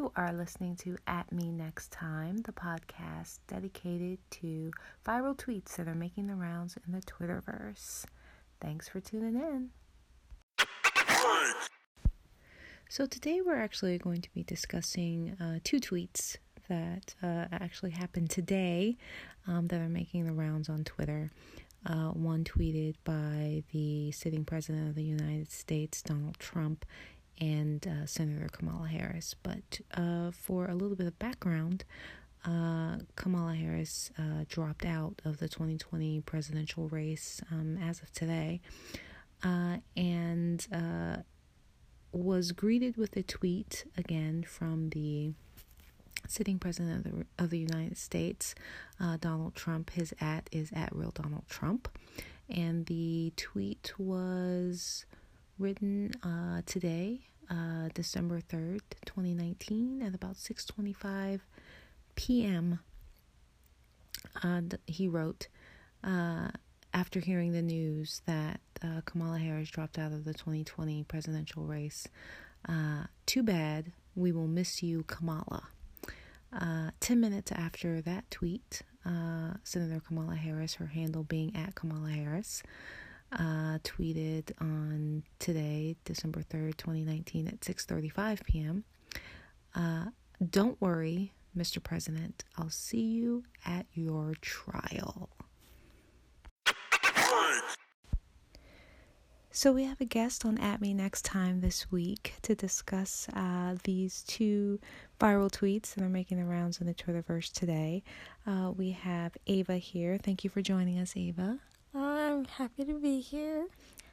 You are listening to At Me Next Time, the podcast dedicated to viral tweets that are making the rounds in the Twitterverse. Thanks for tuning in. So, today we're actually going to be discussing uh, two tweets that uh, actually happened today um, that are making the rounds on Twitter. Uh, one tweeted by the sitting president of the United States, Donald Trump, and uh, Senator Kamala Harris. But uh, for a little bit of background, uh, Kamala Harris uh, dropped out of the 2020 presidential race um, as of today uh, and uh, was greeted with a tweet again from the sitting president of the, of the United States, Donald Trump. His at is at real Donald Trump. And the tweet was written uh, today, uh, December 3rd, 2019, at about 6:25 p.m. Uh, he wrote, uh, after hearing the news that uh, Kamala Harris dropped out of the 2020 presidential race, uh, too bad, we will miss you, Kamala. 10 minutes after that tweet, Senator Kamala Harris, her handle being at Kamala Harris, uh, tweeted on today, December 3rd, 2019 at 6:35 p.m. Uh, don't worry, Mr. President. I'll see you at your trial. So we have a guest on At Me next time this week to discuss uh, these two viral tweets that are making the rounds in the Twitterverse today. Uh, we have Ava here. Thank you for joining us, Ava. I'm happy to be here.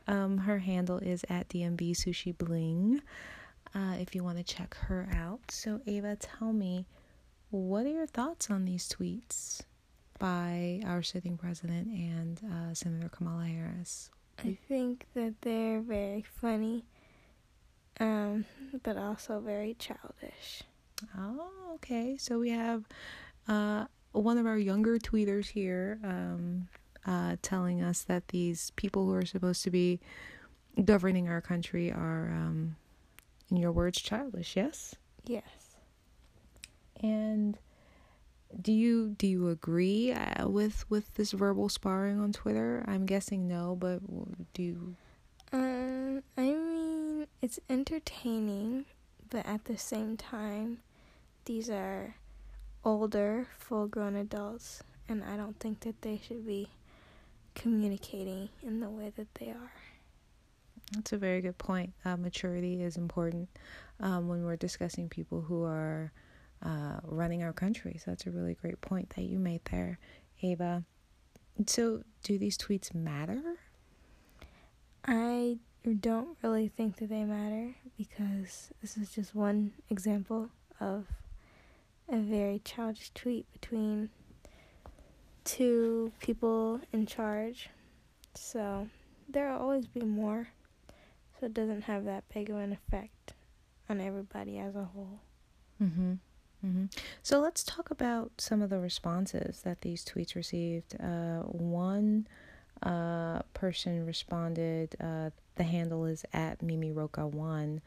Um, her handle is at DMB Sushi Bling. Uh, if you want to check her out. So, Ava, tell me, what are your thoughts on these tweets by our sitting president and uh, Senator Kamala Harris? I think that they're very funny, um, but also very childish. Oh, okay. So we have uh, one of our younger tweeters here, um, uh, telling us that these people who are supposed to be governing our country are, um, in your words, childish. Yes. Yes. And do you do you agree uh, with with this verbal sparring on Twitter? I'm guessing no, but do you? Um, I mean, it's entertaining, but at the same time, these are older, full-grown adults, and I don't think that they should be communicating in the way that they are. That's a very good point. Uh, maturity is important um, when we're discussing people who are uh, running our country. So that's a really great point that you made there, Ava. So, do these tweets matter? I don't really think that they matter because this is just one example of a very childish tweet between to people in charge. So there'll always be more. So it doesn't have that big of an effect on everybody as a whole. Mhm. Mhm. So let's talk about some of the responses that these tweets received. Uh, one uh, person responded. Uh, the handle is at Mimi Rocah one.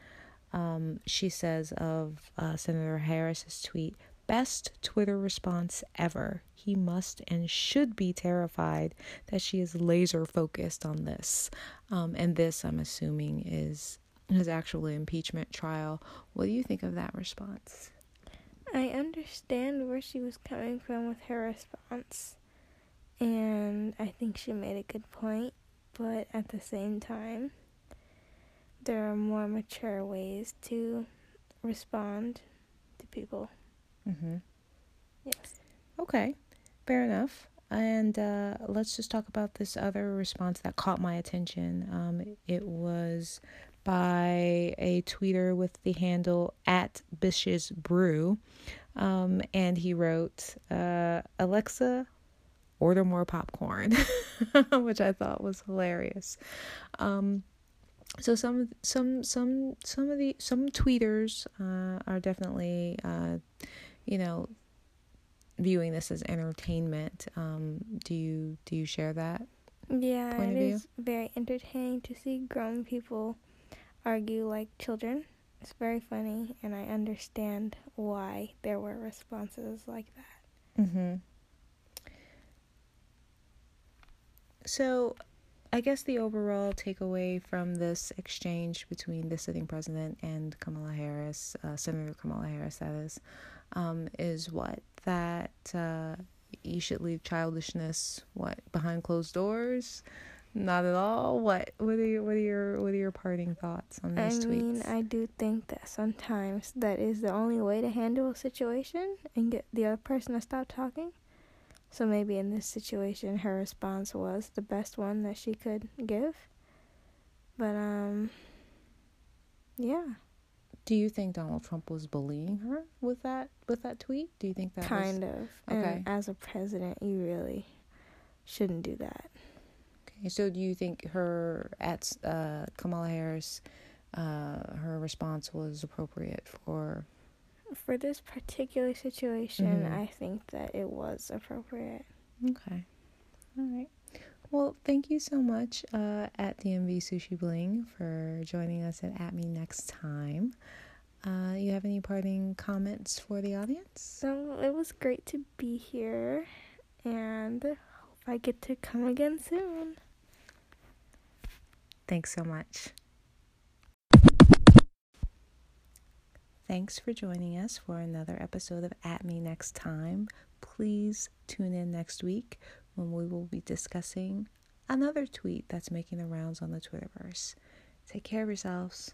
Um, she says of uh, Senator Harris's tweet, best Twitter response ever. He must and should be terrified that she is laser focused on this. Um, and this, I'm assuming, is his actual impeachment trial. What do you think of that response? I understand where she was coming from with her response, and I think she made a good point, but at the same time, there are more mature ways to respond to people. Mm-hmm. Yes. Okay, fair enough. And uh, let's just talk about this other response that caught my attention. Um, it was by a tweeter with the handle at Bish's Brew. Um, and he wrote, uh, Alexa, order more popcorn, which I thought was hilarious. Um, so some some some some of the some tweeters uh, are definitely uh, you know, viewing this as entertainment. Um, do you do you share that? Yeah, it is very entertaining to see grown people argue like children, it's very funny, and I understand why there were responses like that. Mm-hmm. So, I guess the overall takeaway from this exchange between the sitting president and Kamala Harris, uh, Senator Kamala Harris, that is, um, is what that uh, you should leave childishness what behind closed doors. Not at all. What? What are your What are your What are your parting thoughts on these I tweets? mean, I do think that sometimes that is the only way to handle a situation and get the other person to stop talking. So maybe in this situation, her response was the best one that she could give. But um, yeah, Do you think Donald Trump was bullying her with that with that tweet? Do you think that kind was, of. okay. And as a president, you really shouldn't do that. okay? So do you think her at uh, Kamala Harris, uh, her response was appropriate for? For this particular situation, Mhm. I think that it was appropriate. Okay, all right. Well, thank you so much uh, at DMV Sushi Bling for joining us and At Me Next Time. Uh, you have any parting comments for the audience? So it was great to be here, and hope I get to come again soon. Thanks so much. Thanks for joining us for another episode of At Me Next Time. Please tune in next week when we will be discussing another tweet that's making the rounds on the Twitterverse. Take care of yourselves.